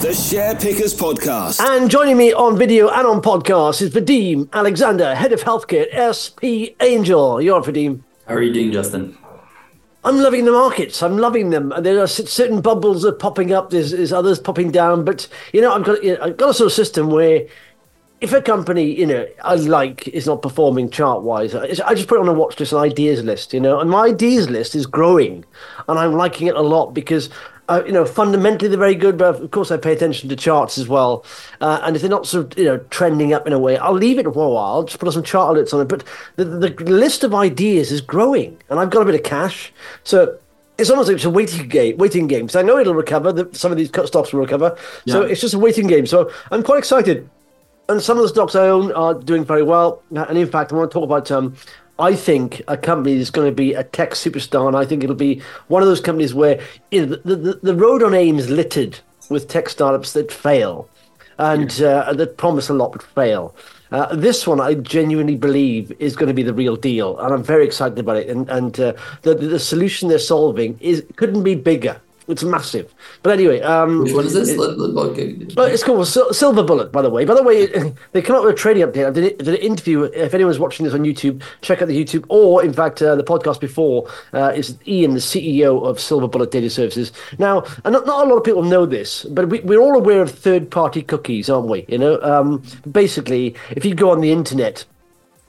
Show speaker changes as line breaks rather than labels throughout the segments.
The Share Pickers Podcast.
And joining me on video and on podcast is Vadim Alexandre, Head of Healthcare at SP Angel. You're on, Vadim.
How are you doing, Justin?
I'm loving the markets. I'm loving them. There are certain bubbles that are popping up. There's, there's others popping down. But you know, I've got you know, I've got a sort of system where if a company you know I like is not performing chart wise, I just put it on a watch list, an ideas list. You know, and my ideas list is growing, and I'm liking it a lot because uh, you know, fundamentally they're very good, but of course I pay attention to charts as well. Uh, and if they're not sort of, you know, trending up in a way, I'll leave it for a while, just put some chart alerts on it. But the, the list of ideas is growing, and I've got a bit of cash, so it's almost like it's a waiting game. Waiting game. because I know it'll recover. That some of these cut stocks will recover. Yeah. So it's just a waiting game. So I'm quite excited. And some of the stocks I own are doing very well. And in fact, I want to talk about um, I think a company is going to be a tech superstar, and I think it'll be one of those companies where you know, the, the, the road on AIM is littered with tech startups that fail and uh, that promise a lot but fail. Uh, this one, I genuinely believe, is going to be the real deal, and I'm very excited about it. And and uh, the the solution they're solving is couldn't be bigger. It's massive. But anyway, um,
which one is this? It,
it's called Silver Bullet, by the way. By the way, they come up with a trading update. I did, did an interview. If anyone's watching this on YouTube, check out the YouTube, or in fact, uh, the podcast before uh, is Ian, the CEO of Silver Bullet Data Services. Now, and not, not a lot of people know this, but we, we're all aware of third-party cookies, aren't we? You know, um, basically, if you go on the internet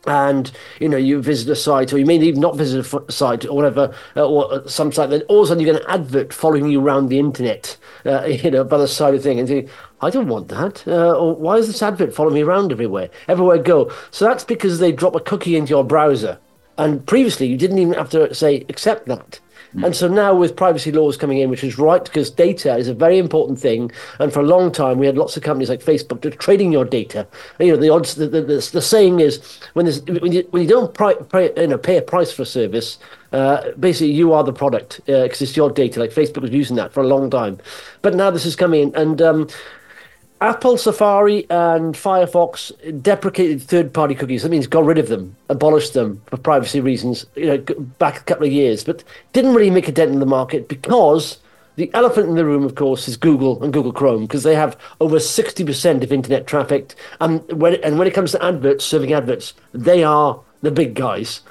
and you know you visit a site or you may even not visit a site or whatever uh, or uh, some site then all of a sudden you get an advert following you around the internet uh, you know by the side of the thing and think I don't want that. Uh, or why is this advert following me around everywhere, everywhere I go? So that's because they drop a cookie into your browser, and previously you didn't even have to say accept that. Mm. And so now with privacy laws coming in, which is right because data is a very important thing, and for a long time we had lots of companies like Facebook are trading your data. You know the odds. The, the, the, the saying is when when you when you don't pri- pri- you know, pay a price for a service, uh, basically you are the product because uh, it's your data. Like Facebook was using that for a long time, but now this is coming in, and um, Apple, Safari, and Firefox deprecated third-party cookies. That means got rid of them, abolished them for privacy reasons. You know, back a couple of years, but didn't really make a dent in the market because the elephant in the room, of course, is Google and Google Chrome because they have over sixty percent of internet traffic. And when and when it comes to adverts, serving adverts, they are the big guys.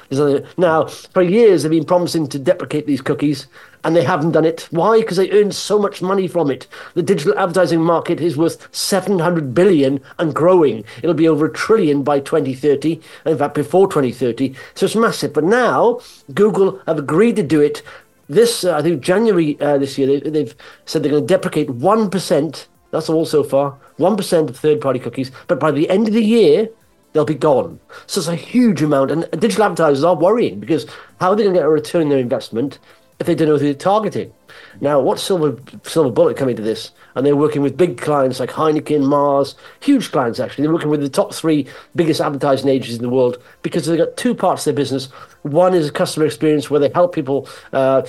Now, for years, they've been promising to deprecate these cookies, and they haven't done it. Why? Because they earn so much money from it. The digital advertising market is worth 700 billion and growing. It'll be over a trillion by 2030, in fact, before 2030. So it's massive. But now, Google have agreed to do it. This, uh, I think, January uh, this year, they, they've said they're going to deprecate 1%. That's all so far. 1% of third party cookies. But by the end of the year, they'll be gone. So it's a huge amount. And digital advertisers are worrying because how are they going to get a return on their investment if they don't know who they're targeting? Now, what's Silver, Silver Bullet coming to this? And they're working with big clients like Heineken, Mars, huge clients actually. They're working with the top three biggest advertising agencies in the world because they've got two parts of their business. One is a customer experience where they help people uh,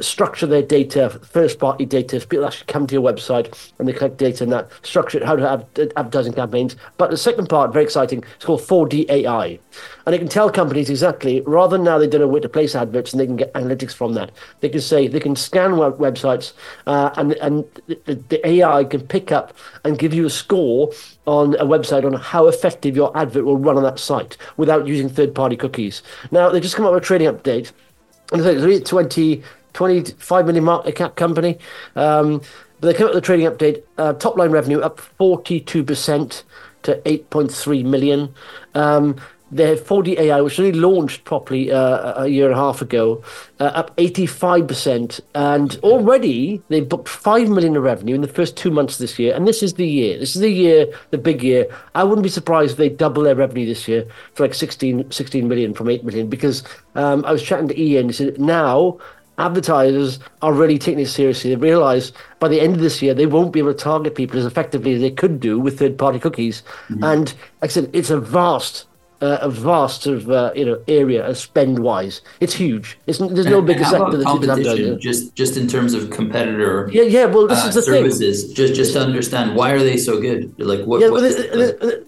structure their data, first party data. People actually come to your website and they collect data and that structure how to have advertising campaigns. But the second part, very exciting, it's called 4D AI. And it can tell companies exactly, rather than now they don't know where to place adverts and they can get analytics from that. They can say, they can scan web- websites uh, and, and the, the AI can pick up and give you a score on a website on how effective your advert will run on that site without using third party cookies. Now, they just come up with a trading update. And it's 20, 25 million market cap company. Um, but they came up with a trading update. Uh, top line revenue up 42% to 8.3 million. Um, their 4D AI, which only launched properly uh, a year and a half ago, uh, up 85%. And already they booked 5 million of revenue in the first two months this year. And this is the year. This is the year, the big year. I wouldn't be surprised if they double their revenue this year for like 16, 16 million from 8 million because um, I was chatting to Ian. He said now advertisers are really taking it seriously. They realize by the end of this year they won't be able to target people as effectively as they could do with third-party cookies. Mm-hmm. And like I said, it's a vast uh, a vast sort of uh, you know area spend wise. It's huge. It's, there's no bigger sector
than competition. Just just in terms of competitor.
Yeah, yeah. Well, this
uh,
is the
services.
Thing.
Just just to understand why are they so good? Like what? Yeah, well,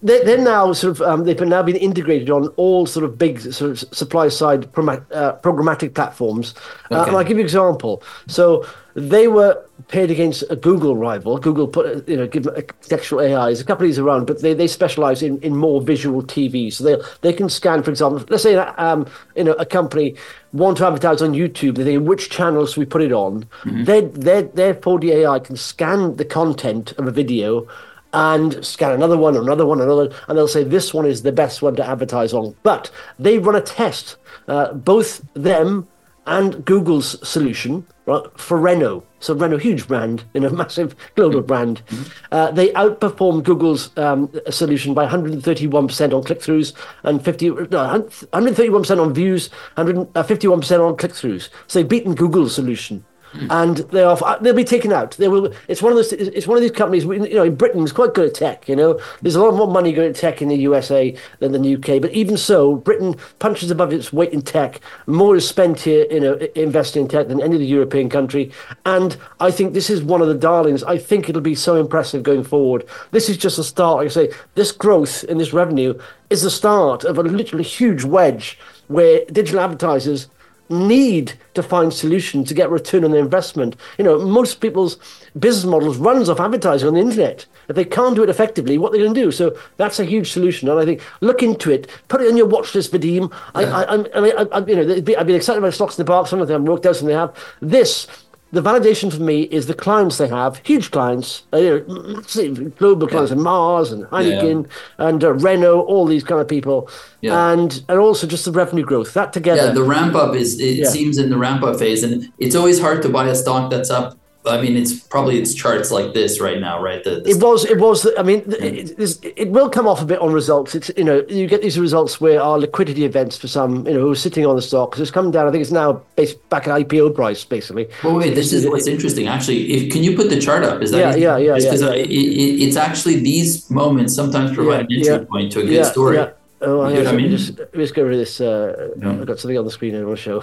they, they're now sort of um, they've now been integrated on all sort of big sort of supply side uh, programmatic platforms. Uh, okay. and I'll give you an example. So they were paired against a Google rival. Google put, you know, give contextual AIs. A couple of these around, but they, they specialize in, in more visual TV. So they they can scan, for example, let's say that, um, you know, a company want to advertise on YouTube. They think which channels we put it on. Mm-hmm. Their their their 4D AI can scan the content of a video and scan another one, another one, another, and they'll say this one is the best one to advertise on. But they run a test, uh, both them and Google's solution right, for Renault. So Renault, huge brand, you know, massive global mm-hmm. brand. Uh, they outperformed Google's um, solution by 131% on click-throughs and 50, no, 131% on views, 151% uh, on click-throughs. So they've beaten Google's solution and they are uh, they'll be taken out. They will. It's one of those. It's one of these companies. You know, in Britain, it's quite good at tech. You know, there's a lot more money going at tech in the USA than the UK. But even so, Britain punches above its weight in tech. More is spent here, you know, investing in tech than any other European country. And I think this is one of the darlings. I think it'll be so impressive going forward. This is just a start. Like I say, this growth in this revenue is the start of a literally huge wedge where digital advertisers need to find solutions to get return on their investment. You know, most people's business models runs off advertising on the internet. If they can't do it effectively, what are they going to do? So that's a huge solution. And I think look into it, put it on your watch list, Vadim. I, I, I, I mean, I, you know, I've been excited about stocks in the park. Some of them worked out, some they have. This the validation for me is the clients they have, huge clients, uh, massive global clients, yeah. and Mars and Heineken yeah. and uh, Renault, all these kind of people, yeah. and and also just the revenue growth. That together,
yeah, the ramp up is it seems in the ramp up phase, and it's always hard to buy a stock that's up I mean, it's probably it's charts like this right now, right? The,
the it was, it was. I mean, it, it, will come off a bit on results. It's you know, you get these results where are liquidity events for some, you know, who are sitting on the stock because it's come down. I think it's now based back at IPO price, basically.
Well, wait, this is what's interesting. Actually, if, can you put the chart up?
Is that yeah, yeah, yeah,
Because
yeah.
It, it's actually these moments sometimes provide yeah, an entry yeah, point to a good story. Yeah.
Oh, you know I mean? just, just get rid of this. Uh. I've got something on the screen I want to show.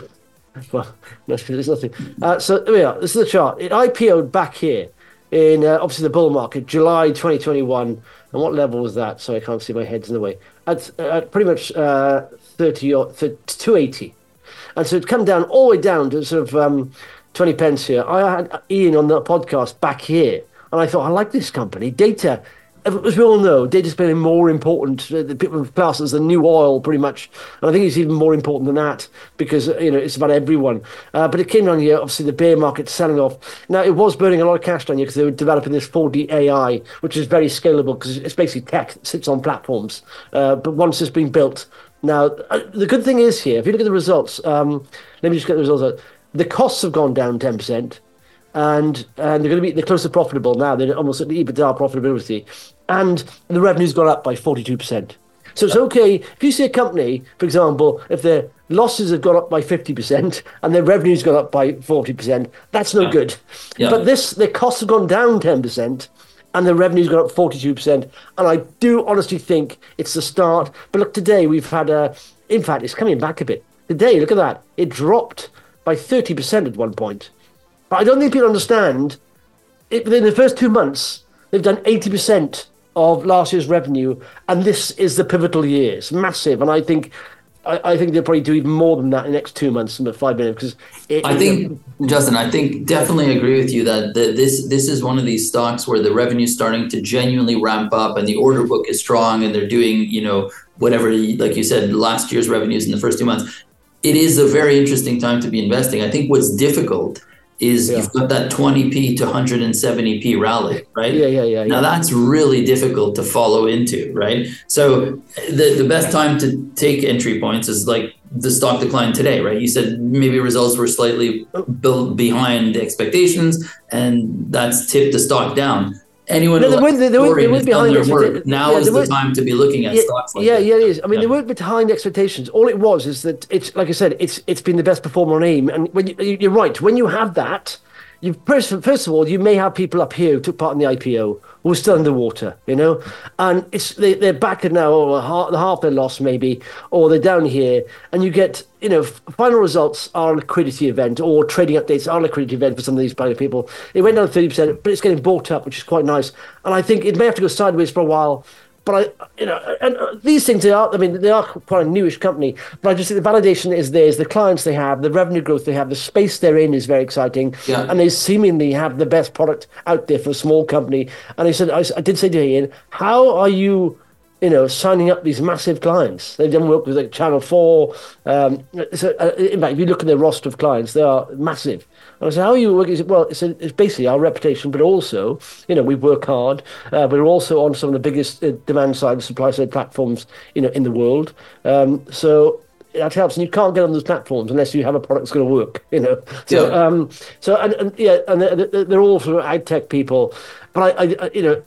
Well, there's nothing. Uh, so there we are. This is the chart. It IPO'd back here in uh, obviously the bull market, July 2021. And what level was that? So I can't see my head's in the way. At, at pretty much uh, 30 or 280. And so it come down all the way down to sort of um, 20 pence here. I had Ian on the podcast back here. And I thought, I like this company. Data as we all know, data is becoming more important. Uh, the people class as the new oil, pretty much, and I think it's even more important than that because uh, you know it's about everyone. Uh, but it came down here, obviously the bear market selling off. Now it was burning a lot of cash down here because they were developing this 4D AI, which is very scalable because it's basically tech that sits on platforms. Uh, but once it's been built, now uh, the good thing is here, if you look at the results, um, let me just get the results. Out. The costs have gone down ten percent and and they're going to be they're close to profitable now. They're almost at the EBITDA profitability, and the revenue's gone up by forty two percent. So it's okay if you see a company, for example, if their losses have gone up by fifty percent and their revenue's gone up by forty percent, that's no yeah. good. Yeah. But this, their costs have gone down ten percent and the revenue's gone up 42%. And I do honestly think it's the start. But look, today we've had a, in fact, it's coming back a bit. Today, look at that. It dropped by 30% at one point. But I don't think people understand. It, within the first two months, they've done 80% of last year's revenue, and this is the pivotal year. It's massive, and I think I, I, think they'll probably do even more than that in the next two months the five minutes. Because
it, I think, Justin, I think definitely agree with you that the, this this is one of these stocks where the revenue is starting to genuinely ramp up, and the order book is strong, and they're doing you know whatever like you said last year's revenues in the first two months. It is a very interesting time to be investing. I think what's difficult is yeah. you've got that 20p to 170p rally, right?
Yeah, yeah, yeah.
Now
yeah.
that's really difficult to follow into, right? So the the best time to take entry points is like the stock decline today, right? You said maybe results were slightly oh. built behind expectations, and that's tipped the stock down. Anyone
No, they
who
they- they weren't- they
has
weren't
done
behind
their work. Now
yeah,
is the time to be looking at
yeah,
stocks like
yeah,
that.
yeah, it is. I mean,
Yeah.
they weren't behind expectations. All it was is that it's like I said, it's it's been the best performer on AIM, and when you, you're right, when you have that, you first first of all, you may have people up here who took part in the IPO who are still underwater, you know, and it's they, they're back now, or half, half their loss maybe, or they're down here, and you get you know final results are a liquidity event or trading updates are a liquidity event for some of these people. It went down thirty percent, but it's getting bought up, which is quite nice, and I think it may have to go sideways for a while. But I, you know, and uh, these things they are. I mean, they are quite a newish company. But I just think the validation is there, is the clients they have, the revenue growth they have, the space they're in is very exciting,
Yeah.
and they seemingly have the best product out there for a small company. And I said, I did say to Ian, how are you? You know, signing up these massive clients. They've done work with like Channel Four. Um, so, uh, in fact, if you look at their roster of clients, they are massive. And I said, "How are you working?" He said, well, it's, a, it's basically our reputation, but also, you know, we work hard. Uh, we're also on some of the biggest uh, demand side, supply side platforms, you know, in the world. Um, so that helps, and you can't get on those platforms unless you have a product that's going to work. You know, so
Yeah.
um, so and, and yeah, and they're, they're all sort of ag tech people, but I, I, I you know.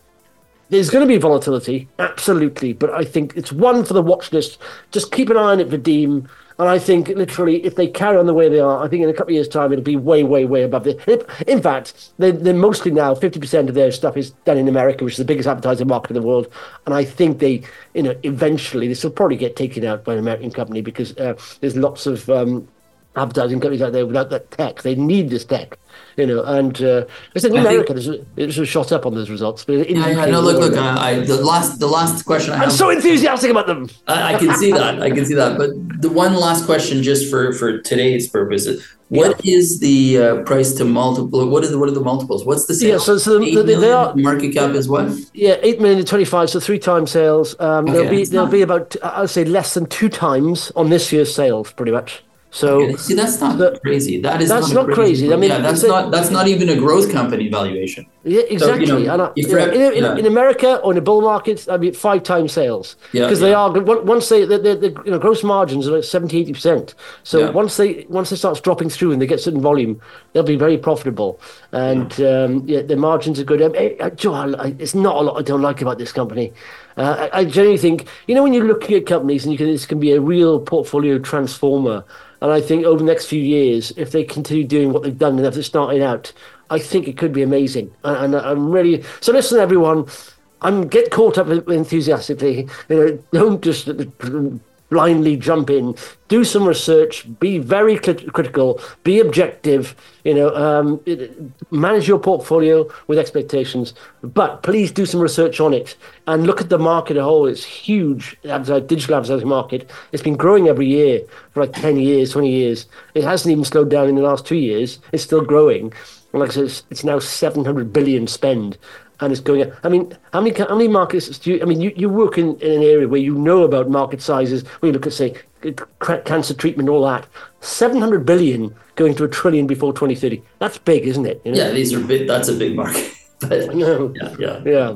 There's going to be volatility, absolutely, but I think it's one for the watch list. Just keep an eye on it Deem, and I think literally, if they carry on the way they are, I think in a couple of years' time it'll be way, way, way above the. In fact, they, they're mostly now fifty percent of their stuff is done in America, which is the biggest advertising market in the world, and I think they, you know, eventually this will probably get taken out by an American company because uh, there's lots of um, advertising companies out there without that tech. They need this tech, you know. And uh, I said in
think-
America, there's a- it was shot up on those results, but
Yeah, yeah, no, look, look. I, I the last, the last question I have.
I'm so enthusiastic about them.
I, I can see that. I can see that. But the one last question, just for for today's purposes, what is the uh, price to multiple? What is the, what are the multiples? What's the sales?
Yeah, so- so
Eight
they- they are-
market cap is what?
Yeah, eight million to twenty-five, so three times sales. Um, there'll be
it's
there'll
not-
be about I'd say less than two times on this year's sales, pretty much. So
Okay, See, that's not
the-
crazy. That is
that's
not,
not crazy. I mean,
yeah, that's not that's not even a growth company valuation.
Yeah, exactly.
know,
I, you know, in, in,
yeah.
in America or in a bull market, I mean, five times sales.
Yeah,
because they
yeah.
are on- once they the, you know gross margins are like 70 80 percent. So once they once they start dropping through and they get certain volume, they'll be very profitable. And um, yeah, their margins are good. Um, eh, uh, Joe, I- I- it's not a lot I don't like about this company. Uh, I, I generally think you know when you're looking at companies and you can this can be a real portfolio transformer. And I think over the next few years, if they continue doing what they've done and if they're starting out, I think it could be amazing. And, and I'm really so. Listen, everyone, I'm get caught up enthusiastically. You know, don't just blindly jump in. Do some research. Be very crit- critical. Be objective. You know, um, it- manage your portfolio with expectations. But please do some research on it and look at the market as a whole. It's huge. advertising- Digital advertising market. It's been growing every year for like ten years, twenty years. It hasn't even slowed down in the last two years. It's still growing. Like I said, it's, it's now 700 billion spend and it's going up. I mean, how many how many markets do you? I mean, you, you work in, in an area where you know about market sizes. When you look at say cancer treatment, all that, 700 billion going to a trillion before 2030. That's big, isn't it? You know?
Yeah, these are big. That's a big market. But yeah, yeah.
Yeah.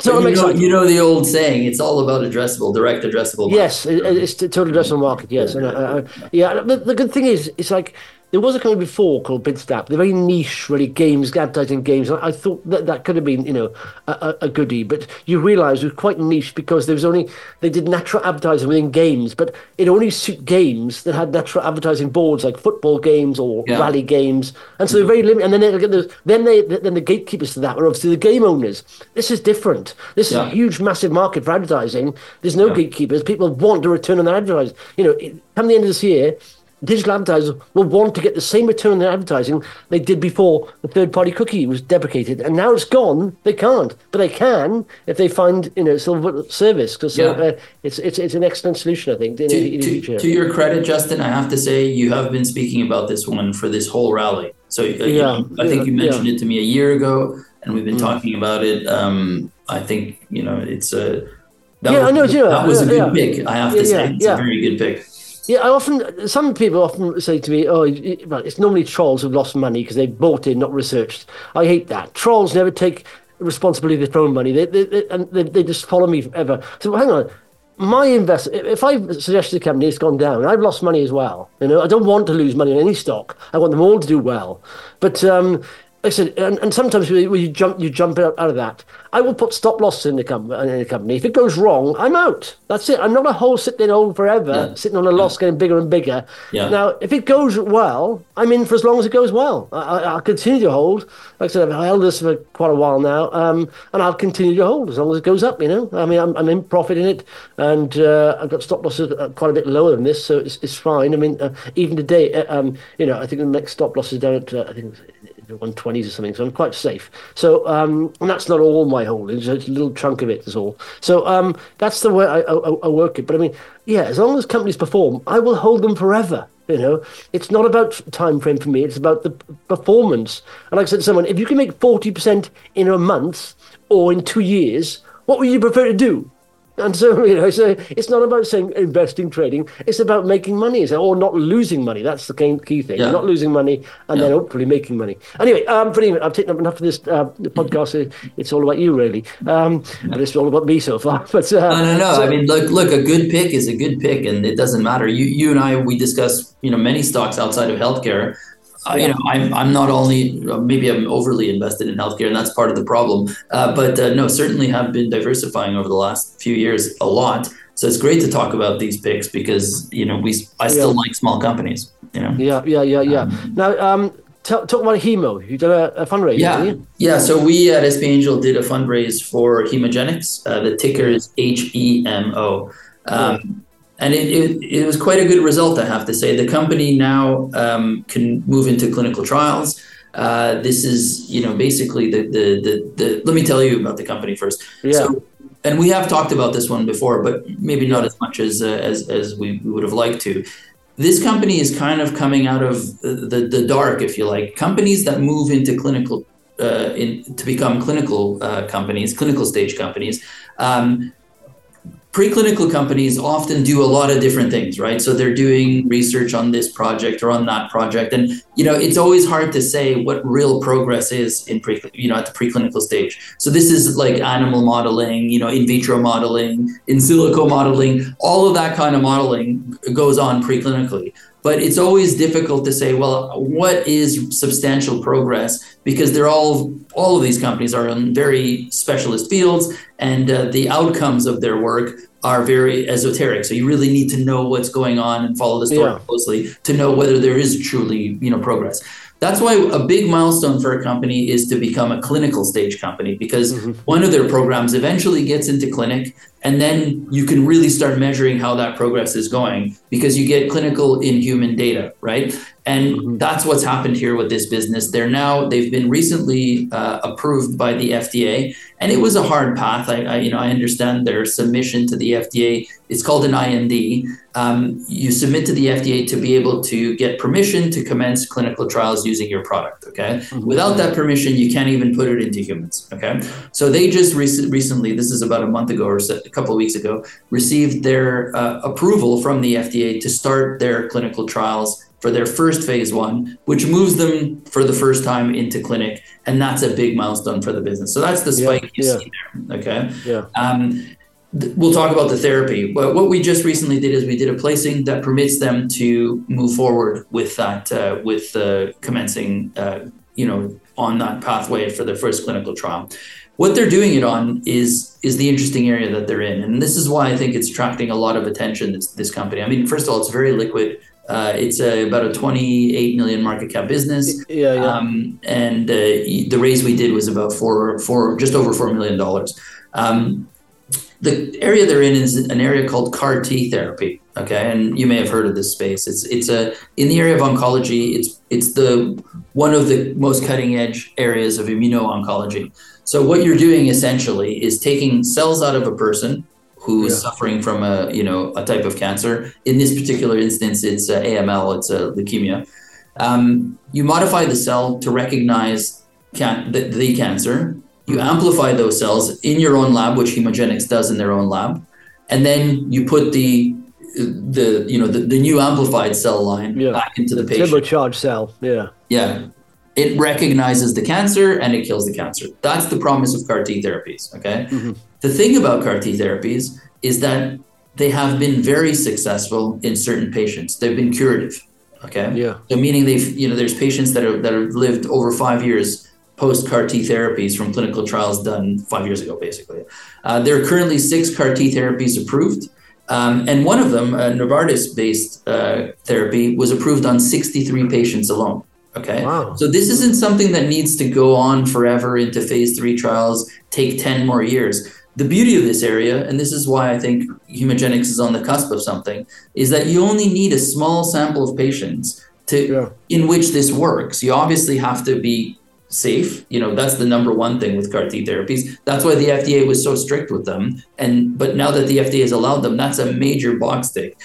So you know, you know the old saying, it's all about addressable, direct addressable. market.
Yes, it, it's a total addressable market. Yes, and I, I, yeah. The, the good thing is, it's like there was a company before called Bidstack. They're very niche, really games, advertising games. And I thought that that could have been, you know, a, a goodie. But you realise it was quite niche because there was only they did natural advertising within games, but it only suit games that had natural advertising boards like football games or
Yeah.
rally games, and so they're mm-hmm. very limited. And then they, then they then the gatekeepers to that were obviously the game owners. This is different. This is
Yeah.
a huge, massive market for advertising. There's no
Yeah.
gatekeepers. People want to return on their advertising. You know, it- come the end of this year, digital advertisers will want to get the same return on their advertising they did before the third-party cookie was deprecated, and now it's gone. They can't, but they can if they find you know a silver service because
Yeah.
uh, it's it's it's an excellent solution. I think in,
To,
in the
to,
future.
to your credit, Justin, I have to say you have been speaking about this one for this whole rally. So uh,
Yeah,
know, I think you
yeah,
mentioned it to me a year ago, and we've been
Mm.
talking about it. Um, I think you know it's a that
Yeah,
was,
I know, yeah,
that was a good
yeah.
pick. I have
Yeah,
to say,
yeah,
it's
yeah.
a very good pick.
Yeah, I often some people often say to me, "Oh, well, it's normally trolls who've lost money because they've bought in, not researched." I hate that. Trolls never take responsibility for their own money. They they, they and they, they just follow me forever. So hang on, my invest. If I've suggested a company, it's gone down. I've lost money as well. You know, I don't want to lose money on any stock. I want them all to do well. But um, I said, and, and sometimes you jump, you jump out, out of that. I will put stop loss in the, com- in the company. If it goes wrong, I'm out. That's it. I'm not a whole sitting on forever, yeah. sitting on a loss, getting bigger and bigger. Yeah. Now, if it goes well, I'm in for as long as it goes well. I, will continue to hold. Like I said, I've held this for quite a while now, um, and I'll continue to hold as long as it goes up. You know, I mean, I'm, I'm in profit in it, and uh, I've got stop losses quite a bit lower than this, so it's, it's fine. I mean, uh, even today, uh, um, you know, I think the next stop loss is down at uh, I think 120s or something, so I'm quite safe. So, um, and that's not all my holdings; it's a little chunk of it is all. So, um, that's the way I, I, I, work it. But I mean, yeah, as long as companies perform, I will hold them forever. You know, it's not about time frame for me; it's about the performance. And like I said to someone, if you can make forty percent in a month or in two years, what would you prefer to do? And so, you know, so it's not about saying investing, trading. It's about making money, or not losing money. That's the key thing. Yeah. Not losing money and yeah. then hopefully making money. Anyway, um, for I've taken up enough of this uh, podcast. It's all about you, really. Um, and it's all about me so far. But uh,
no, no, no. So, I mean, look, look. A good pick is a good pick, and it doesn't matter. You, you and I, we discuss, you know, many stocks outside of healthcare uh, you know, I'm, I'm not only maybe I'm overly invested in healthcare, and that's part of the problem. Uh, but uh, no, certainly have been diversifying over the last few years a lot. So it's great to talk about these picks because you know we I still yeah. like small companies. You know.
Yeah, yeah, yeah, yeah. Um, now, um, talk, talk about Hemo. You did a, a fundraiser.
Yeah, yeah. So we at SP Angel did a fundraise for Hemogenyx. Uh, the ticker is H E M O. Um, and it, it, it, was quite a good result, I have to say. The company now um, can move into clinical trials. Uh, this is, you know, basically the, the, the, the, let me tell you about the company first. Yeah. So, and we have talked about this one before, but maybe not as much as, uh, as, as we, we would have liked to. This company is kind of coming out of the, the dark, if you like. Companies that move into clinical, uh, in, to become clinical uh, companies, clinical stage companies, um, preclinical companies often do a lot of different things right? So they're doing research on this project or on that project. And you know it's always hard to say what real progress is in pre you know at the preclinical stage. So this is like animal modeling you know in vitro modeling in silico modeling all of that kind of modeling goes on preclinically. But it's always difficult to say well what is substantial progress? Because they're all all of these companies are in very specialist fields and uh, the outcomes of their work are very esoteric so you really need to know what's going on and follow the story yeah. closely to know whether there is truly you know progress that's why a big milestone for a company is to become a clinical stage company because mm-hmm. one of their programs eventually gets into clinic and then you can really start measuring how that progress is going because you get clinical in human data right? And mm-hmm. that's what's happened here with this business. They're now they've been recently uh, approved by the fda and it was a hard path. I, I, you know i understand their submission to the fda it's called an ind um, you submit to the fda to be able to get permission to commence clinical trials using your product okay mm-hmm. without that permission you can't even put it into humans okay so they just rec- recently this is about a month ago or so a couple of weeks ago, received their uh, approval from the FDA to start their clinical trials for their first phase one, which moves them for the first time into clinic. And that's a big milestone for the business. So that's the spike yeah, you yeah. see there. Okay.
Yeah.
Um, we'll talk about the therapy. But what we just recently did is we did a placing that permits them to move forward with that, uh, with uh, commencing, uh, you know, on that pathway for their first clinical trial what they're doing it on is is the interesting area that they're in, and this is why I think it's attracting a lot of attention. This this company. I mean, first of all, it's very liquid. Uh, it's a, about a 28 million market cap business.
Yeah, yeah. Um,
and uh, the raise we did was about four, four, just over four million dollars. Um, the area they're in is an area called CAR T therapy. Okay, and you may have heard of this space. It's it's a in the area of oncology. It's it's the one of the most cutting edge areas of immuno oncology. So what you're doing essentially is taking cells out of a person who is yeah. suffering from a you know a type of cancer. In this particular instance, it's AML. It's a leukemia. Um, you modify the cell to recognize can- the, the cancer. You amplify those cells in your own lab, which Hemogenyx does in their own lab, and then you put the the you know the, the new amplified cell line yeah. back into the, the patient.
Turbocharged cell, yeah.
Yeah it recognizes the cancer and it kills the cancer. That's the promise of CAR T therapies. Okay. Mm-hmm. The thing about CAR T therapies is that they have been very successful in certain patients. They've been curative. Okay.
Yeah.
So meaning they've you know there's patients that are that have lived over five years post CAR T therapies from clinical trials done five years ago, basically. Uh, there are currently six CAR T therapies approved. Um, and one of them, a Novartis based uh, therapy, was approved on 63 patients alone. Okay.
Wow.
So this isn't something that needs to go on forever into phase three trials, take 10 more years. The beauty of this area, and this is why I think Hemogenyx is on the cusp of something, is that you only need a small sample of patients to
Yeah.
in which this works. You obviously have to be safe. You know, that's the number one thing with CAR T therapies. That's why the FDA was so strict with them. And but now that the FDA has allowed them, that's a major box tick.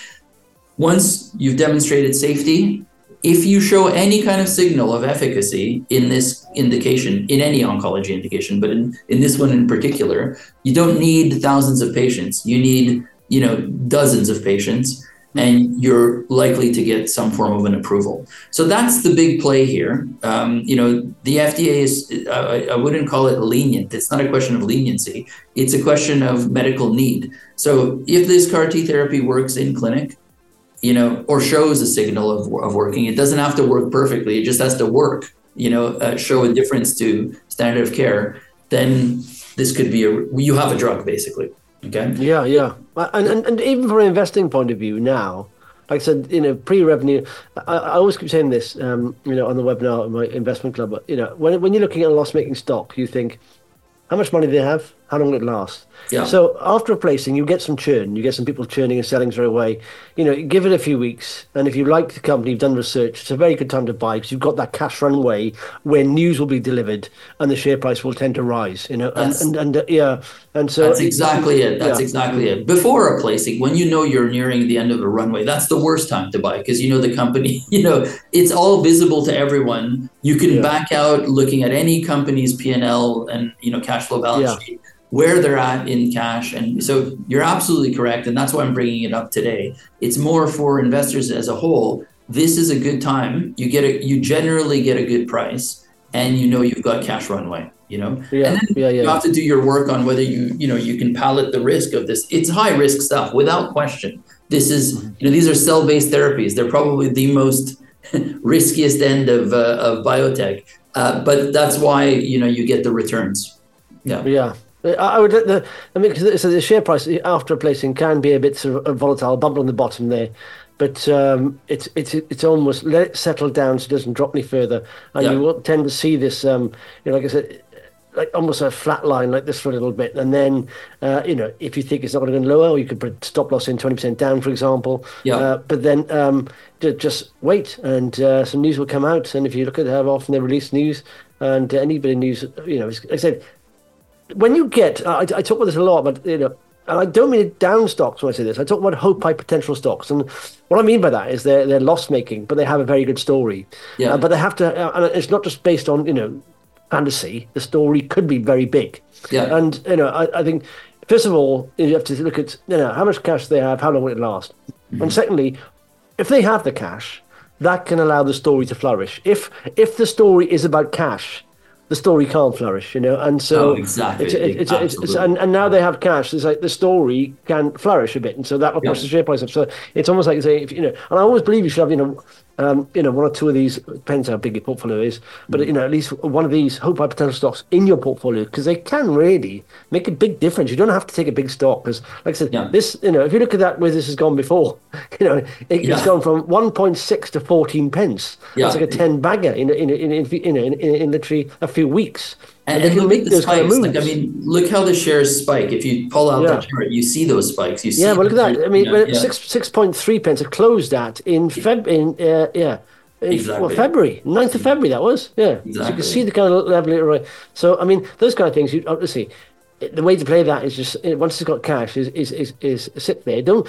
Once you've demonstrated safety, if you show any kind of signal of efficacy in this indication, in any oncology indication, but in, in this one in particular, you don't need thousands of patients. You need, you know, dozens of patients, and you're likely to get some form of an approval. So that's the big play here. Um, you know, the FDA is, I, I wouldn't call it lenient. It's not a question of leniency. It's a question of medical need. So if this CAR T therapy works in clinic, you know, or shows a signal of, of working. It doesn't have to work perfectly. It just has to work, you know, uh, show a difference to standard of care. Then this could be a, you have a drug basically. Okay.
Yeah, yeah, and, and and even from an investing point of view now, like I said, you know, pre-revenue, I, I always keep saying this, um, you know, on the webinar at my investment club. but, You know, when when you're looking at a loss-making stock, you think, how much money do they have? How long will it last?
Yeah.
So after a placing, you get some churn. You get some people churning and selling straight away. You know, give it a few weeks, and if you like the company, you've done research. It's a very good time to buy because you've got that cash runway where news will be delivered and the share price will tend to rise. You know, and
Yes.
and, and uh, yeah, and so
That's exactly it. That's
Yeah.
exactly it. Before a placing, when you know you're nearing the end of a runway, that's the worst time to buy because you know the company, you know, it's all visible to everyone. You can
Yeah.
back out looking at any company's P&L and, you know, cash flow balance sheet, where they're at in cash. And so you're absolutely correct. And that's why I'm bringing it up today. It's more for investors as a whole. This is a good time. You get a, you generally get a good price and you know you've got cash runway, you know?
Yeah,
And then
yeah, yeah.
you have to do your work on whether you you know you can palate the risk of this it's high risk stuff without question this is
Mm-hmm.
you know these are cell based therapies they're probably the most riskiest end of uh, of biotech uh, but that's why you know you get the returns yeah
Yeah. I I would. The, I mean, 'cause so the share price after a placing can be a bit sort of volatile, bump on the bottom there, but um, it's it's it's almost let it settle down so it doesn't drop any further, and
Yeah.
you will tend to see this. Um, you know, like I said, like almost a flat line like this for a little bit, and then uh, you know if you think it's not going to go lower, you could put stop loss in twenty percent down, for example.
Yeah.
Uh, but then um, just wait, and uh, some news will come out, and if you look at how often they release news, and uh, any bit of news, you know, like I said when you get, I, I talk about this a lot, but you know, and I don't mean it down stocks when I say this. I talk about hope high potential stocks, and what I mean by that is they're they're loss making, but they have a very good story.
Yeah.
Uh, but they have to, uh, and it's not just based on you know fantasy. The story could be very big.
Yeah.
And you know, I, I think first of all you have to look at you know how much cash they have, how long will it last,
Mm-hmm.
and secondly, if they have the cash, that can allow the story to flourish. If if the story is about cash, the story can't flourish, you know. And so
Oh, exactly.
it's, it's, it's, it's, and, and now they have cash. It's like the story can flourish a bit, and so that will push
Yeah.
the share price up. So it's almost like saying, if, you know, and I always believe you should have, you know, um, you know, one or two of these. Depends how big your portfolio is, but you know, at least one of these hope high potential stocks in your portfolio because they can really make a big difference. You don't have to take a big stock because, like I said,
Yeah.
this, you know, if you look at that where this has gone before, you know, it,
Yeah.
it's gone from 1.6 to 14 pence.
Yeah.
It's like a 10 bagger in in in in, in, in, in, in literally a few weeks.
And, and
can
look
make
at the
those kind of
spikes like i mean look how the shares spike if you pull out
Yeah.
that chart you see those spikes you see
Yeah, well, look at that. I mean,
Yeah, yeah.
six six point three pence. It closed at in Feb in uh, yeah. In,
Exactly.
Well, February, 9th of February, that was. Yeah. So you can see the kind of level it right. So, I mean, those kind of things, you obviously, the way to play that is just, once it's got cash, is, is, is, is sit there. Don't,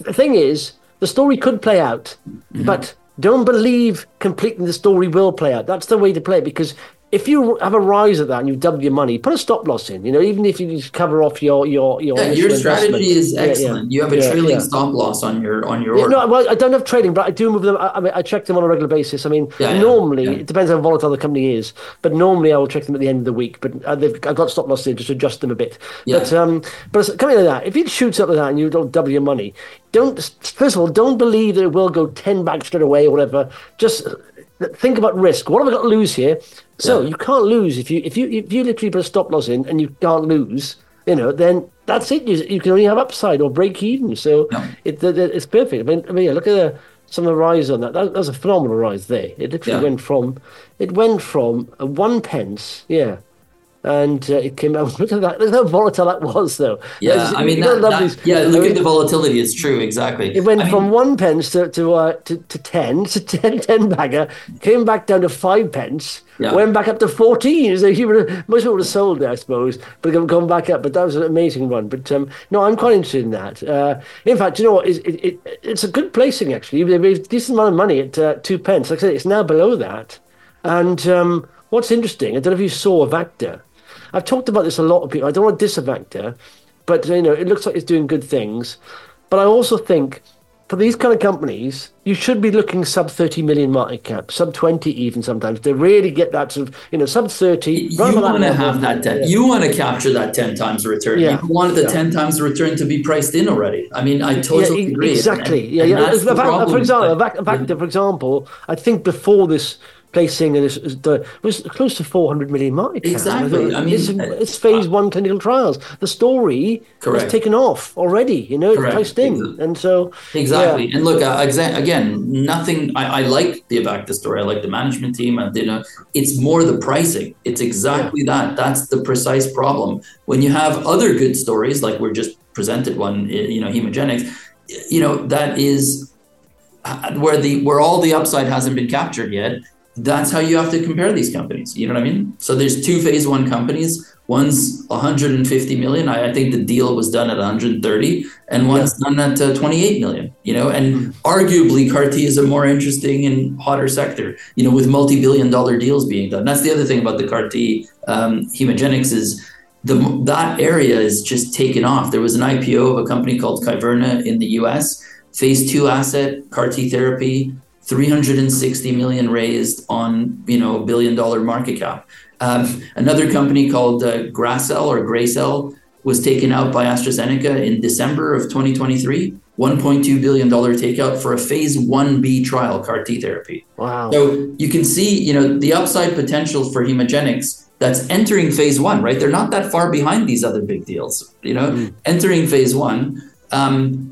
the thing is, the story could play out,
Mm-hmm.
but don't believe completely the story will play out. That's the way to play it because if you have a rise at that and you've doubled your money, put a stop loss in. You know, even if you just cover off your your your,
yeah, your strategy is
Yeah, yeah.
excellent you have a
Yeah,
trailing
yeah.
stop loss on your on your
Yeah,
order
no, well, I don't have trading, but I do move them. I, I mean, I check them on a regular basis. I mean,
Yeah, yeah,
normally
yeah.
it depends how volatile the company is, but normally I will check them at the end of the week. But uh, they've, I've got stop loss in just to adjust them a bit.
Yeah.
But um, but coming like that, if it shoots up like that and you don't double your money, don't first of all don't believe that it will go ten back straight away or whatever. Just think about risk. What have I got to lose here? So yeah. you can't lose if you if you if you literally put a stop loss in and you can't lose. You know, then that's it. You, you can only have upside or break even. So no. it, it, it's perfect. I mean, I mean, yeah, look at the, some of the rise on that. that. That was a phenomenal rise there. It literally yeah. went from it went from one pence, yeah, and uh, it came out. Look at that! Look how volatile that was, though.
Yeah, I mean, that, that, yeah. Look I mean, at the volatility; it's true, exactly.
It went
I
from mean, one pence to to, uh, to to ten to 10, 10 bagger, came back down to five pence, yeah. went back up to fourteen. So you would have, most people would have sold it, I suppose, but it gone back up. But that was an amazing one. But um, no, I'm quite interested in that. Uh, in fact, you know what? It, it, it, it's a good placing actually. They made a decent amount of money at uh, two pence. Like I said, it's now below that. And um, what's interesting, I don't know if you saw Avacta. I've talked about this a lot of people. I don't want to diss Avacta, but you know, it looks like it's doing good things. But I also think for these kind of companies, you should be looking sub 30 million market cap, sub 20 even sometimes They really get that sort of, you know, sub 30.
You want to have that 10. Yeah. You want to capture that 10 times return. Yeah. You want the yeah. 10 times return to be priced in already. I mean, I totally
yeah,
agree.
Exactly. Yeah, yeah. For example, Avacta, for example, I think before this placing and it was close to 400 million market
cap. Exactly. I mean,
it's, it's phase uh, one clinical trials. The story correct. has taken off already. You know, correct. it's placed in, and so
exactly. Yeah. And look, uh, exa- again, nothing. I, I, like the Avacta story. I like the management team. And you know, it's more the pricing. It's exactly yeah. that. That's the precise problem. When you have other good stories, like we're just presented one, you know, Hemogenyx, you know, that is uh, where the where all the upside hasn't been captured yet that's how you have to compare these companies. You know what I mean? So there's two phase one companies. One's 150 million. I, I think the deal was done at 130, and one's yeah. done at uh, 28 million. You know, and mm-hmm. arguably CAR T is a more interesting and hotter sector. You know, with multi-billion dollar deals being done. That's the other thing about the CAR T um, Hemogenyx is the that area is just taken off. There was an IPO of a company called Kyverna in the U.S. Phase two asset CAR T therapy 360 million raised on you know a billion dollar market cap. Um, another company called uh, Gracell or Gracell was taken out by AstraZeneca in December of 2023. 1.2 billion dollar takeout for a phase 1b trial CAR T therapy.
Wow.
So you can see, you know, the upside potential for Hemogenyx that's entering phase 1, right? They're not that far behind these other big deals, you know, mm. entering phase 1. Um,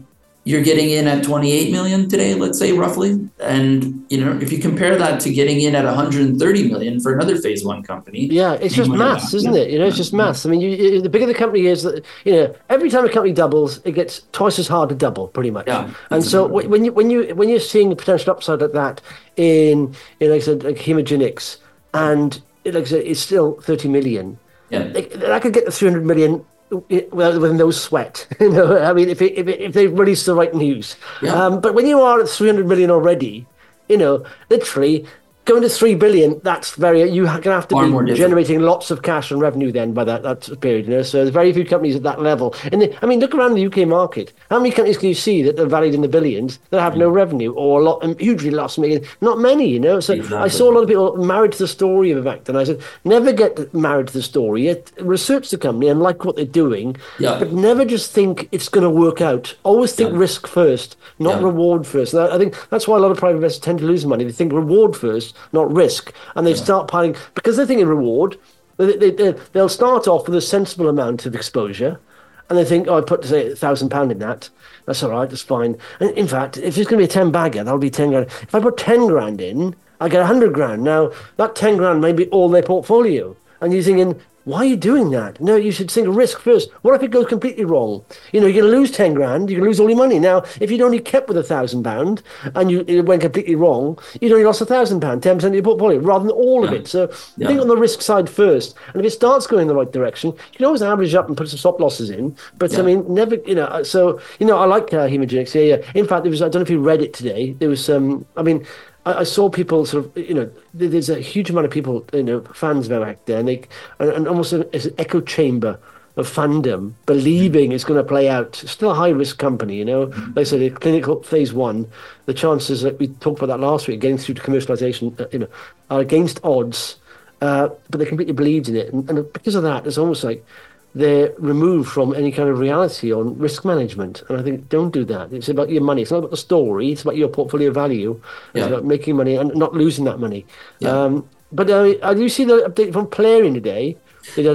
you're getting in at 28 million today, let's say roughly. And you know, if you compare that to getting in at 130 million for another phase one company,
yeah, it's just maths, isn't it? You know, it's just maths. I mean, you, the bigger the company is, you know, every time a company doubles, it gets twice as hard to double, pretty much.
Yeah,
and so when you when you when you're seeing the potential upside at that in, in like I said, like Hemogenyx, and like I said, it's still 30 million.
Yeah,
that could get the 300 million well, with no sweat. you know, I mean, if it, if, it, if they release the right news. Yeah. Um, but when you are at 300 million already, you know, literally going to three billion, that's very you are going to have to Far be generating lots of cash and revenue then by that that period. You know, so there's very few companies at that level. And the, I mean, look around the UK market. How many companies can you see that are valued in the billions that have no mm. revenue or a lot and hugely lost making? Not many, you know. So exactly. I saw a lot of people married to the story of Avacta, and I said, never get married to the story. Research the company and like what they're doing,
yeah.
but never just think it's going to work out. Always think yeah. risk first, not yeah. reward first. And I think that's why a lot of private investors tend to lose money. They think reward first not risk. And they yeah. start piling, because they're thinking reward, they, they, they, they'll start off with a sensible amount of exposure. And they think, oh, I put, say, a thousand pound in that. That's all right, that's fine. And in fact, if it's going to be a 10 bagger, that'll be 10 grand. If I put 10 grand in, I get a 100 grand. Now, that 10 grand may be all their portfolio. And you're thinking, why are you doing that? No, you should think of risk first. What if it goes completely wrong? You know, you're going to lose 10 grand, you're going to lose all your money. Now, if you'd only kept with a thousand pound and you it went completely wrong, you'd only lost a thousand pound, 10% of your portfolio rather than all yeah. of it. So yeah. think on the risk side first. And if it starts going in the right direction, you can always average up and put some stop losses in. But yeah. I mean, never, you know, uh, so, you know, I like uh, Hemogenyx. Yeah, yeah. In fact, there was, I don't know if you read it today. There was, um, I mean, I, I, saw people sort of, you know, there's a huge amount of people, you know, fans of Avacta, there, and they, and, and almost an echo chamber of fandom, believing it's going to play out. It's still a high risk company, you know. Mm-hmm. Like I said, clinical phase one, the chances that we talked about that last week, getting through to commercialization, uh, you know, are against odds. Uh, but they completely believed in it, and, and because of that, it's almost like they're removed from any kind of reality on risk management. And I think don't do that. It's about your money. It's not about the story. It's about your portfolio value. It's
Yeah.
about making money and not losing that money.
Yeah.
Um, but uh, I do see the update from Polarean today.
Yeah,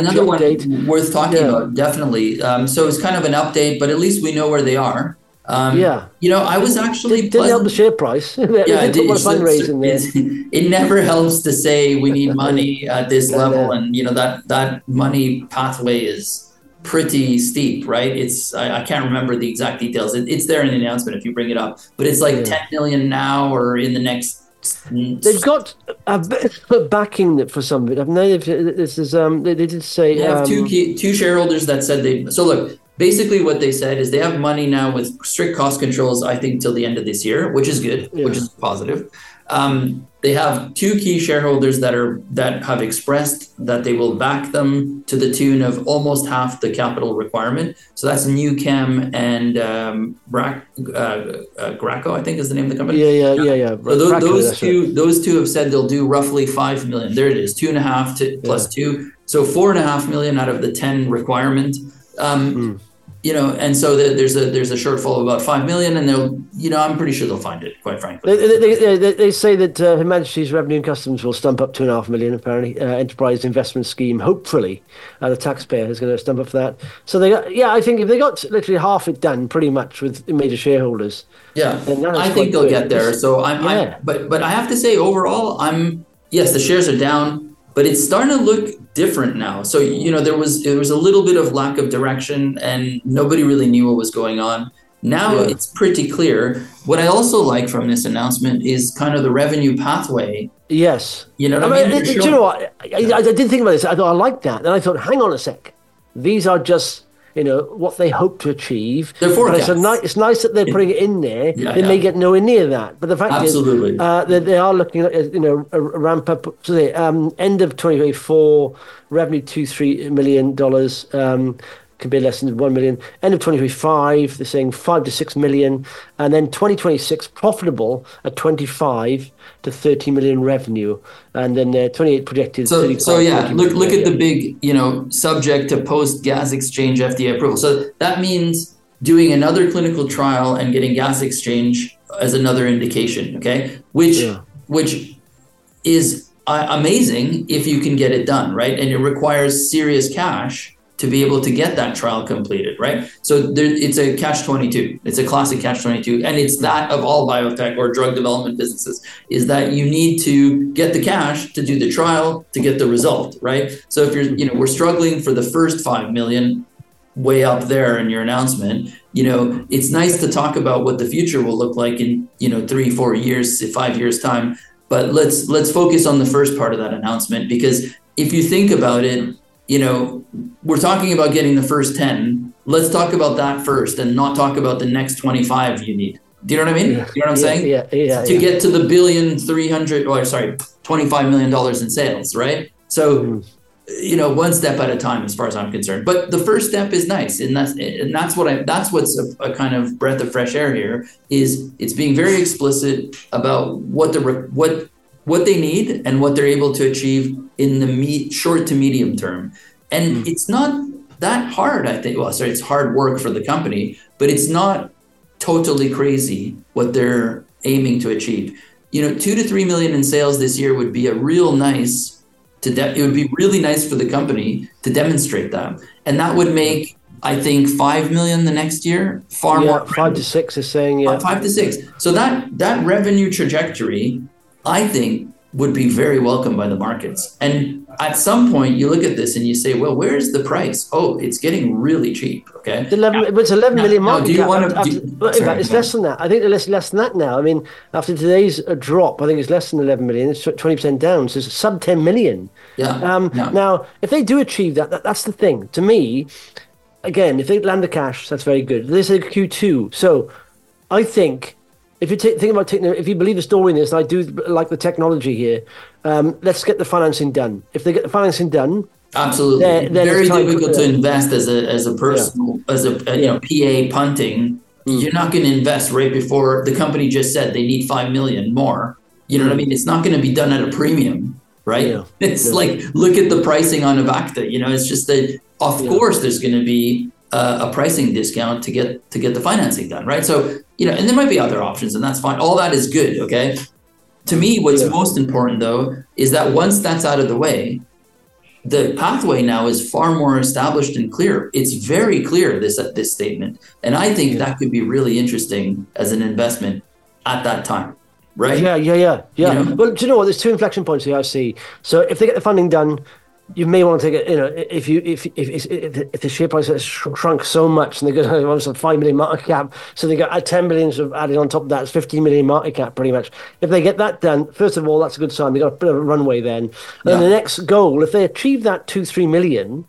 another one
update.
worth talking
Yeah.
about, definitely. Um, so it's kind of an update, but at least we know where they are. Um,
Yeah.
You know, I was actually
Didn't help the share price.
yeah,
did put
it's-
fundraising
it's- it never helps to say we need money at this level, and you know that that money pathway is pretty steep, right? It's I, I can't remember the exact details. It, it's there in the announcement if you bring it up, but it's like
Yeah.
ten million now or in the next.
They've got a bit of backing for some of it. I've know this is um they, they did say
They have
um,
two key, two shareholders that said they. So look, basically what they said is they have money now with strict cost controls. I think till the end of this year, which is good, which is positive. Um, they have two key shareholders that are that have expressed that they will back them to the tune of almost half the capital requirement. So that's NUKEM and um, Brac, uh, uh, Bracco, I think is the name of the company.
yeah yeah yeah yeah.
So those,
Bracken,
those
that's right.
two, those two have said they'll do roughly five million. There it is, two and a half to plus two, so four and a half million out of the ten requirement. Um,
Hmm.
You know, and so the, there's a there's a shortfall of about five million, and they'll, you know, I'm pretty sure they'll find it. Quite frankly,
They, they, they, they, say that uh, Her Majesty's Revenue and Customs will stump up two and a half million. Apparently, uh, enterprise investment scheme. Hopefully, uh, the taxpayer is going to stump up for that. So they got, yeah, I think if they got literally half it done, pretty much with major shareholders.
yeah,
and that is
I think they'll
good.
get there. So I'm,
Yeah.
I, but but I have to say, overall, I'm yes, the shares are down, but it's starting to look different now. So you know, there was there was a little bit of lack of direction, and nobody really knew what was going on. Now
Yeah.
it's pretty clear. What I also like from this announcement is kind of the revenue pathway.
Yes.
You know
I
what I
mean,
mean? They're
do you know what? I, I, I did think about this. I thought I liked that. Then I thought, hang on a sec. These are just you know what they hope to achieve.
They're
it's, ni- it's nice that they're putting it in there.
Yeah,
they may get nowhere near that, but the fact
Absolutely.
is, uh, they, they are looking at you know a, a ramp up. So the um, end of 2024 revenue two three million dollars. Um, can be less than 1 million. End of 2025, they're saying 5 to 6 million. And then 2026, profitable at 25 to 30 million revenue. And then uh, 28 projected.
So
35,
so yeah, look look at the big you know subject to post gas exchange FDA approval. So that means doing another clinical trial and getting gas exchange as another indication. Okay, which
Yeah.
which is uh, amazing if you can get it done right, and it requires serious cash to be able to get that trial completed, right? So there, it's a catch 22. It's a classic catch 22. And it's that of all biotech or drug development businesses is that you need to get the cash to do the trial to get the result, right? So if you're, you know, we're struggling for the first 5 million way up there in your announcement, you know, it's nice to talk about what the future will look like in, you know, 3, 4 years, 5 years time, but let's let's focus on the first part of that announcement because if you think about it, you know, we're talking about getting the first 10. Let's talk about that first and not talk about the next 25 you need. Do you know what I mean?
Yeah.
You know what I'm
Yeah,
saying?
yeah, yeah,
To
yeah.
get to the billion, 300, or sorry, 25 million dollars in sales, right? So,
Mm.
you know, one step at a time as far as I'm concerned. But the first step is nice. And that's, and that's what I, that's what's a, a kind of breath of fresh air here is it's being very explicit about what the, re- what, what they need and what they're able to achieve in the me- short to medium term. And hmm. it's not that hard, I think. Well, sorry, it's hard work for the company, but it's not totally crazy what they're aiming to achieve. You know, two to three million in sales this year would be a real nice to de- it would be really nice for the company to demonstrate that, and that would hmm. make I think five million the next year far
Yeah,
more
five to six is saying, yeah.
five to six. So that that revenue trajectory, I think, would be very welcome by the markets. And at some point, you look at this and you say, well, where's the price? Oh, it's getting really cheap. Okay.
It's 11, but it's 11
Now-
million
now,
market
do you wanna- do you-
in
sorry,
fact, it's less than that. I think it's less than that now. I mean, after today's uh, drop, I think it's less than 11 million. It's 20% down, so it's sub 10 million.
Yeah.
Um. Now, if they do achieve that, that, that's the thing. To me, again, if they land the cash, that's very good. This is Q2. So I think if you take think about taking, if you believe the story in this, I do like the technology here, um, let's get the financing done. If they get the financing done,
Absolutely.
Then- then
Very difficult
for-
to invest as a as a personal as a, a, you know PA punting.
Mm.
You're not going to invest right before the company just said they need five million more. You know what I mean? It's not going to be done at a premium, right?
Mm. Yeah.
It's
Yeah.
like look at the pricing on Avacta. You know, it's just that of
Yeah.
course there's going to be a, a pricing discount to get to get the financing done, right? So you know, and there might be other options, and that's fine. All that is good, okay. To me, what's
Yeah.
most important though is that once that's out of the way, the pathway now is far more established and clear. It's very clear this at this statement, and I think
Yeah.
that could be really interesting as an investment at that time, right?
Yeah, yeah, yeah, yeah.
You know?
Well, do you know what? There's two inflection points here I see. So if they get the funding done, you may want to take it. You know, if you if if if, the share price has shrunk so much and they got almost a five million market cap, so they got uh, ten million sort of added on top of that, it's fifteen million market cap pretty much. If they get that done, first of all, that's a good sign. They got a bit of a runway then. And then
Yeah.
the next goal, if they achieve that two three million.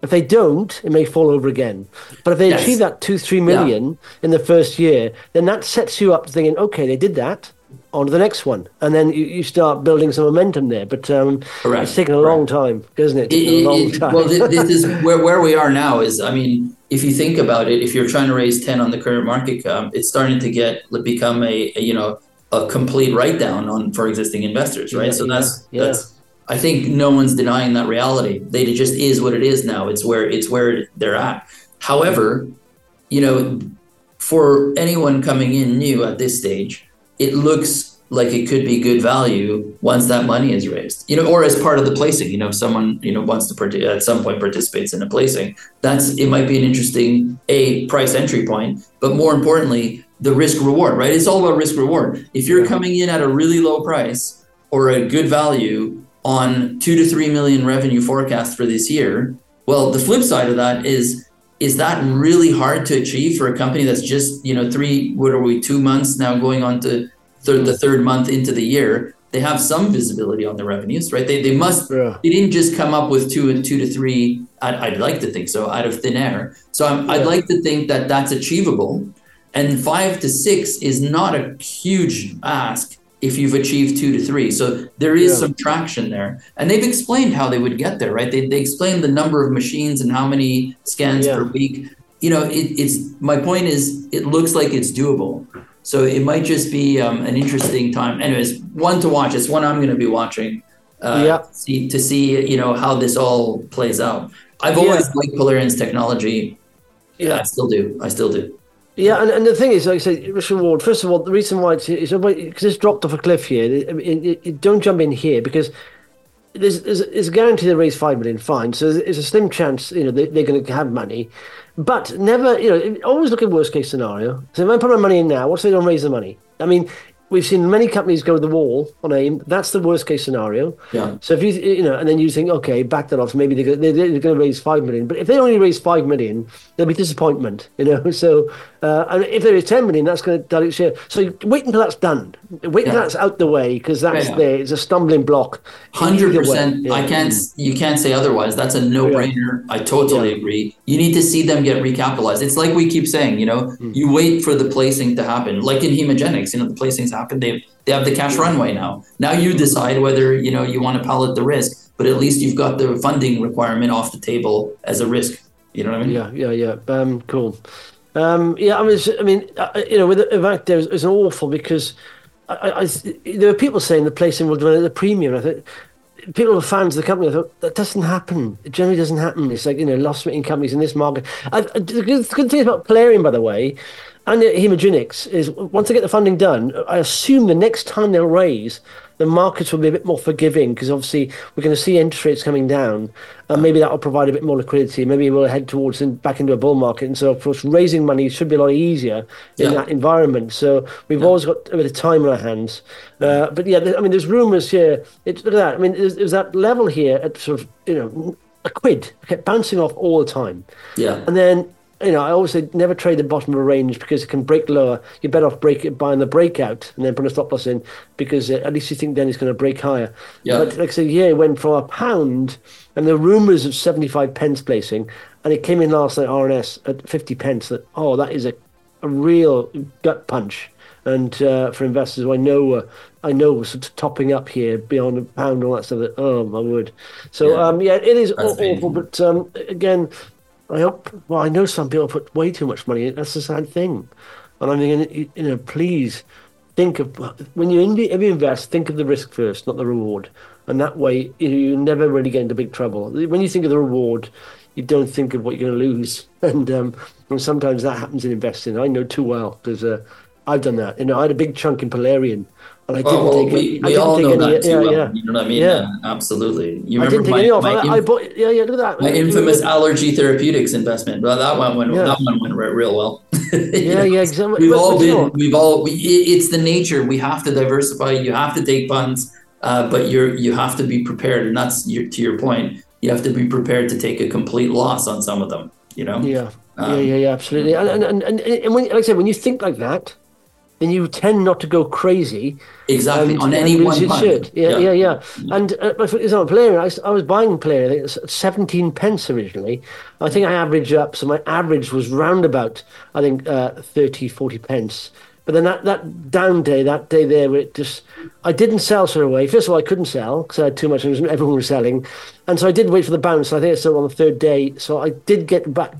If they don't, it may fall over again. But if they
Yes.
achieve that two, three million in the first year, then that sets you up to thinking, okay, they did that, on to the next one. And then you, you start building some momentum there. But um,
Correct.
it's taken a long time, isn't it? It's
It-
a long
it- it-
time.
well, this is where, where we are now is, I mean, if you think about it, if you're trying to raise 10 on the current market cap, it's starting to get, become a, a, you know, a complete write down on for existing investors, right?
Yeah,
so that's,
yeah.
that's, I think no one's denying that reality. They, it just is what it is now. It's where, it's where they're at. However, you know, for anyone coming in new at this stage, it looks like it could be good value once that money is raised, you know, or as part of the placing. You know, if someone you know wants to parti- at some point participates in a placing, that's it might be an interesting a price entry point, but more importantly, the risk reward. Right? It's all about risk reward. If you're coming in at a really low price or a good value on two to three million revenue forecast for this year, well, the flip side of that is is that really hard to achieve for a company that's just you know three what are we two months now going on to third, the third month into the year they have some visibility on the revenues right they, they must
Yeah.
they didn't just come up with two and two to three I'd, I'd like to think so out of thin air so I'm, i'd
Yeah.
like to think that that's achievable and five to six is not a huge ask if you've achieved two to three. So there is
Yeah.
some traction there. And they've explained how they would get there, right? They, they explained the number of machines and how many scans
Yeah.
per week. You know, it, it's my point is it looks like it's doable. So it might just be um, an interesting time. Anyways, one to watch. It's one I'm going to be watching. Uh,
Yeah.
see, to see you know how this all plays out. I've always liked Polarean's technology. Yeah. I still do. I still do.
Yeah, and, and the thing is, like I say, risk reward. First of all, the reason why it's is because it's dropped off a cliff here. It, it, don't jump in here because there's, there's, a guarantee they raise five million. Fine, so there's a slim chance you know they, they're going to have money, but never you know always look at worst case scenario. So if I put my money in now, what's they don't raise the money? I mean, we've seen many companies go to the wall on AIM. That's the worst case scenario.
Yeah.
So if you you know, and then you think, okay, back that off. Maybe they're, they're, they're going to raise five million. But if they only raise five million, there'll be disappointment. You know. So uh, and if there is ten million, that's going to dilute share. So wait until that's done. Wait until
Yeah.
that's out the way because that's
Yeah.
there. It's a stumbling block.
Hundred percent. I can't. You can't say otherwise. That's a no-brainer. I totally
Yeah.
agree. You need to see them get recapitalized. It's like we keep saying. You know,
Hmm.
you wait for the placing to happen. Like in Hemogenyx, you know, the placings happen. They they have the cash runway now. Now you decide whether you know you want to pallet the risk, but at least you've got the funding requirement off the table as a risk. You know what I mean?
Yeah, yeah, yeah. Um, cool. Um, yeah, I mean, I mean, uh, you know, with fact, there's it's awful because I, I, there were people saying the placing will it at a premium. I thought people are fans of the company. I thought that doesn't happen. It generally doesn't happen. It's like you know, loss-making companies in this market. I, the good, the good thing about Polarean, by the way, and Hemogenyx is once they get the funding done, I assume the next time they'll raise, the markets will be a bit more forgiving because obviously we're going to see interest rates coming down, and maybe that will provide a bit more liquidity. Maybe we'll head towards in, back into a bull market, and so of course raising money should be a lot easier in
Yeah.
that environment. So we've always got a bit of time on our hands. Uh, but yeah, I mean, there's rumours here. It's look at that. I mean, there's, there's that level here at sort of you know a quid kept bouncing off all the time.
Yeah.
And then, you know, I always say never trade the bottom of a range because it can break lower. You're better off break it buying the breakout and then putting a stop loss in because uh, at least you think then it's going to break higher.
Yeah.
But like I said, yeah, it went from a pound and the rumours of 75 pence placing and it came in last night RNS at 50 pence. That oh, that is a, a real gut punch. And uh, for investors, who I know, uh, I know, sort of topping up here beyond a pound and all that stuff. That oh my word! So
Yeah.
um, yeah, it is
That's
awful.
painful.
But um, again, I hope. Well, I know some people put way too much money. in it. That's a sad thing. And I'm thinking, you- know, please think of when you invest, think of the risk first, not the reward. And that way, you, you never really get into big trouble. When you think of the reward, you don't think of what you're going to lose, and um, and sometimes that happens in investing. I know too well because uh, I've done that. You know, I had a big chunk in Polarean. And I didn't
Oh, well,
take
we,
any, I didn't
all
take
know
any,
that too
yeah,
well.
yeah.
You know what I mean?
Yeah.
Uh, absolutely. You
I didn't take
my,
any off.
my,
I,
in-
I bought, yeah, yeah, look at that.
my infamous allergy therapeutics investment? Well, that one went
Yeah.
that one went real well.
Yeah,
know?
yeah, exactly.
We've
But-
all
but
been.
what?
We've all. We, it- it's the nature. We have to diversify. You have to take funds, uh, but you're you have to be prepared, and that's your, to your point. You have to be prepared to take a complete loss on some of them. You know.
Yeah, yeah,
Um,
yeah, yeah, absolutely. And and and, and, and when, like I said, when you think like that, then you tend not to go crazy.
Exactly.
and,
on any one fund.
shit. Yeah, yeah, yeah. And uh, for example, player, I, I was buying player. I think it was at seventeen pence originally. I think I averaged up, so my average was round about I think uh, 30, 40 pence. But then that, that down day, that day there, where it just, I didn't sell straight away. First of all, I couldn't sell because I had too much, and everyone was selling. And so I did wait for the bounce. I think it's on the third day. So I did get back.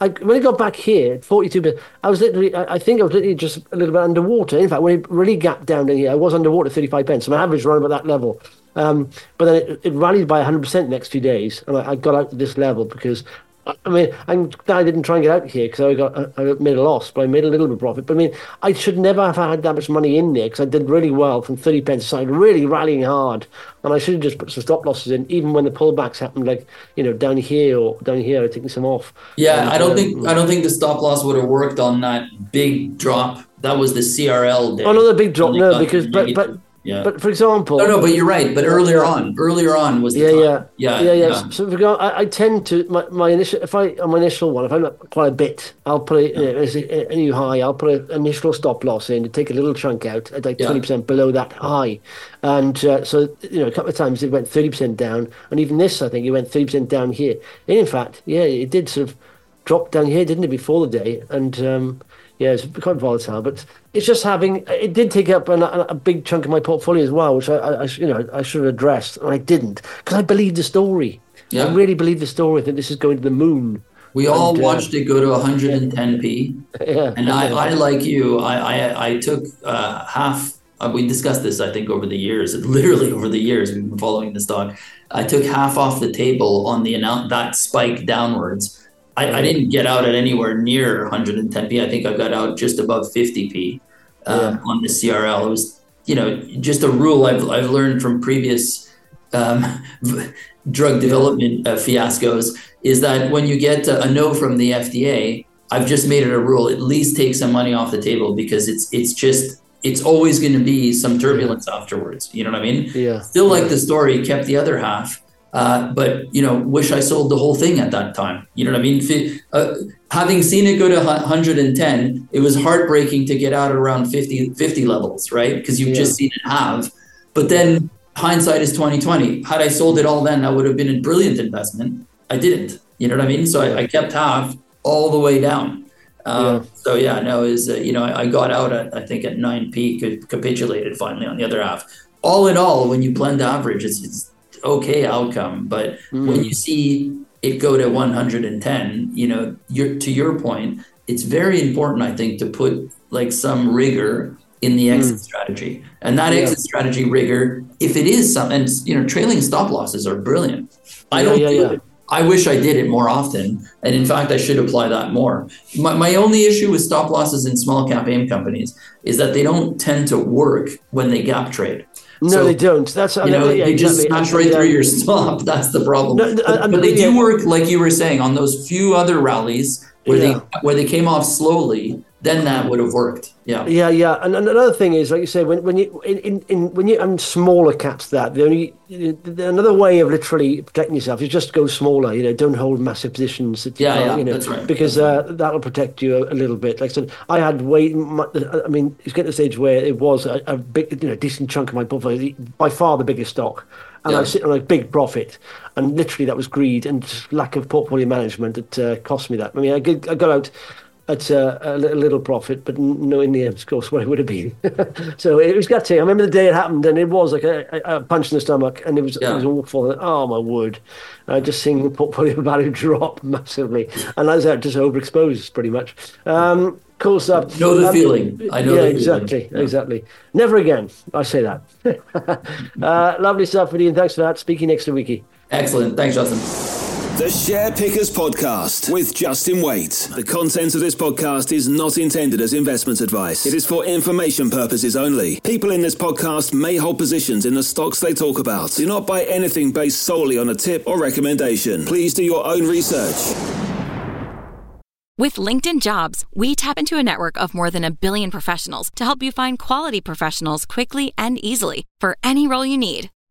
I, when I got back here, 42 bit, I was literally, I, I think I was literally just a little bit underwater. In fact, when it really gapped down in here, I was underwater 35 pence. So my average around about that level. Um, but then it, it rallied by 100% the next few days. And I, I got out to this level because I mean, I'm glad I didn't try and get out here because I got I made a loss, but I made a little bit of profit. But I mean, I should never have had that much money in there because I did really well from thirty pence aside, really rallying hard, and I should have just put some stop losses in, even when the pullbacks happened, like you know down here or down here, I taking some off.
Yeah,
And,
I don't
um,
think I don't think the stop loss would have worked on that big drop. That was the CRL day.
Oh, not a big drop, no, because but but.
Yeah.
but for example,
no, no, but you're right. But earlier on, earlier on was the
Yeah,
time.
yeah,
yeah,
yeah, yeah. So I, go, I, tend to my, my initial if I on my initial one if I'm up quite a bit, I'll put a, you know, as a, new high. I'll put an initial stop loss in to take a little chunk out at like twenty percent below that high, and uh, so you know a couple of times it went thirty percent down, and even this I think it went thirty percent down here. And in fact, yeah, it did sort of drop down here, didn't it, before the day? And um, yeah, it's quite volatile. But it's just having it did take up an, a, a big chunk of my portfolio as well, which I, I, you know I should have addressed, and I didn't because I believed the story.
Yeah.
I really believe the story that this is going to the moon.
We all
And, uh,
watched it go to 110p,
Yeah,
and I, I like you. I, I, I took uh, half. Uh, we discussed this, I think, over the years. Literally over the years, we've been following the stock. I took half off the table on the that spike downwards. I, I didn't get out at anywhere near 110p. I think I got out just above 50p um, on the CRL. It was, you know, just a rule I've, I've learned from previous um, drug development uh, fiascos is that when you get a no from the FDA, I've just made it a rule. At least take some money off the table because it's it's just it's always going to be some turbulence afterwards. You know what I mean?
Yeah.
Still like the story, kept the other half. Uh, but you know, wish I sold the whole thing at that time. You know what I mean? Uh, having seen it go to 110, it was heartbreaking to get out at around 50, 50 levels, right? Because you've
Yeah.
just seen it have. But then hindsight is 2020. Had I sold it all then, that would have been a brilliant investment. I didn't. You know what I mean? So I, I kept half all the way down. Um,
Yeah.
So yeah, no, is uh, you know I, I got out at I think at 9p, capitulated finally on the other half. All in all, when you blend average, it's, it's okay outcome. But when mm-hmm. you see it go to 110, you know, to your point, it's very important, I think, to put like some rigor in the exit mm. strategy. And that
Yeah.
exit strategy rigor, if it is some, and you know, trailing stop losses are brilliant. I
Yeah,
don't
yeah,
do it. I wish I did it more often. And in fact, I should apply that more. My, my only issue with stop losses in small cap AIM companies is that they don't tend to work when they gap trade.
No,
So,
they don't. That's
you know,
yeah,
they just
exactly.
smash right through your stop. That's the problem.
No,
but,
and-
but they
yeah.
do work, like you were saying, on those few other rallies where they where they came off slowly. Then that would have worked. Yeah.
Yeah, yeah, and, and another thing is, like you say, when when you in, in, in when you and smaller caps, that the only the, another way of literally protecting yourself is just go smaller. You know, don't hold massive positions. That you
Yeah, yeah,
you know,
that's right.
Because uh, that'll protect you a, a little bit. Like I said, I had way. mu- I mean, it's getting to the stage where it was a, a big, you know, decent chunk of my portfolio, by far the biggest stock. And I
Yeah.
was sitting on a big profit, and literally that was greed and just lack of portfolio management that uh, cost me that. I mean, I, I got out at uh, a little, little profit, but no in the end, of course, what it would have been. so it was gutting. I remember the day it happened, and it was like a, a a punch in the stomach, and it was
Yeah.
it was awful. Oh my word! I just seeing the portfolio value drop massively, and I was out just overexposed pretty much. Um, cool stuff.
Know the
Um,
feeling. I know
yeah,
the feeling.
exactly,
Yeah.
exactly. Never again. I say that. uh, lovely stuff, Ian. Thanks for that. Speaking next to Wiki.
Excellent. Thanks, Justin.
The Share Pickers Podcast with Justin Waite. The content of this podcast is not intended as investment advice. It is for information purposes only. People in this podcast may hold positions in the stocks they talk about. Do not buy anything based solely on a tip or recommendation. Please do your own research.
With LinkedIn Jobs, we tap into a network of more than a billion professionals to help you find quality professionals quickly and easily for any role you need.